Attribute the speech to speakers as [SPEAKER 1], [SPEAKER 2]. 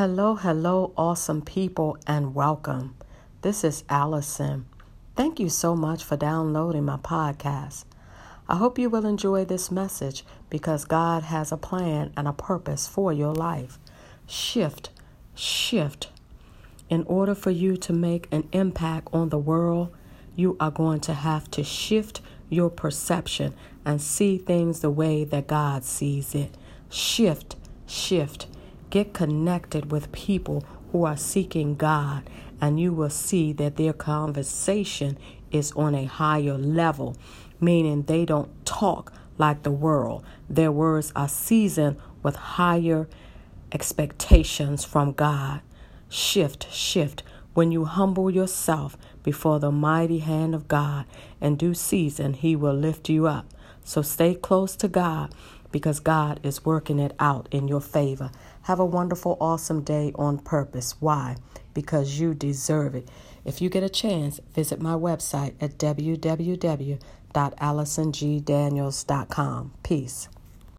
[SPEAKER 1] Hello, hello, awesome people, and welcome. This is Allison. Thank you so much for downloading my podcast. I hope you will enjoy this message because God has a plan and a purpose for your life. Shift, shift. In order for you to make an impact on the world, you are going to have to shift your perception and see things the way that God sees it. Shift, shift. Get connected with people who are seeking God, and you will see that their conversation is on a higher level, meaning they don't talk like the world. Their words are seasoned with higher expectations from God. Shift, shift. When you humble yourself before the mighty hand of God, in due season, He will lift you up. So stay close to God because God is working it out in your favor. Have a wonderful, awesome day on purpose. Why? Because you deserve it. If you get a chance, visit my website at www.allisongdaniels.com. Peace.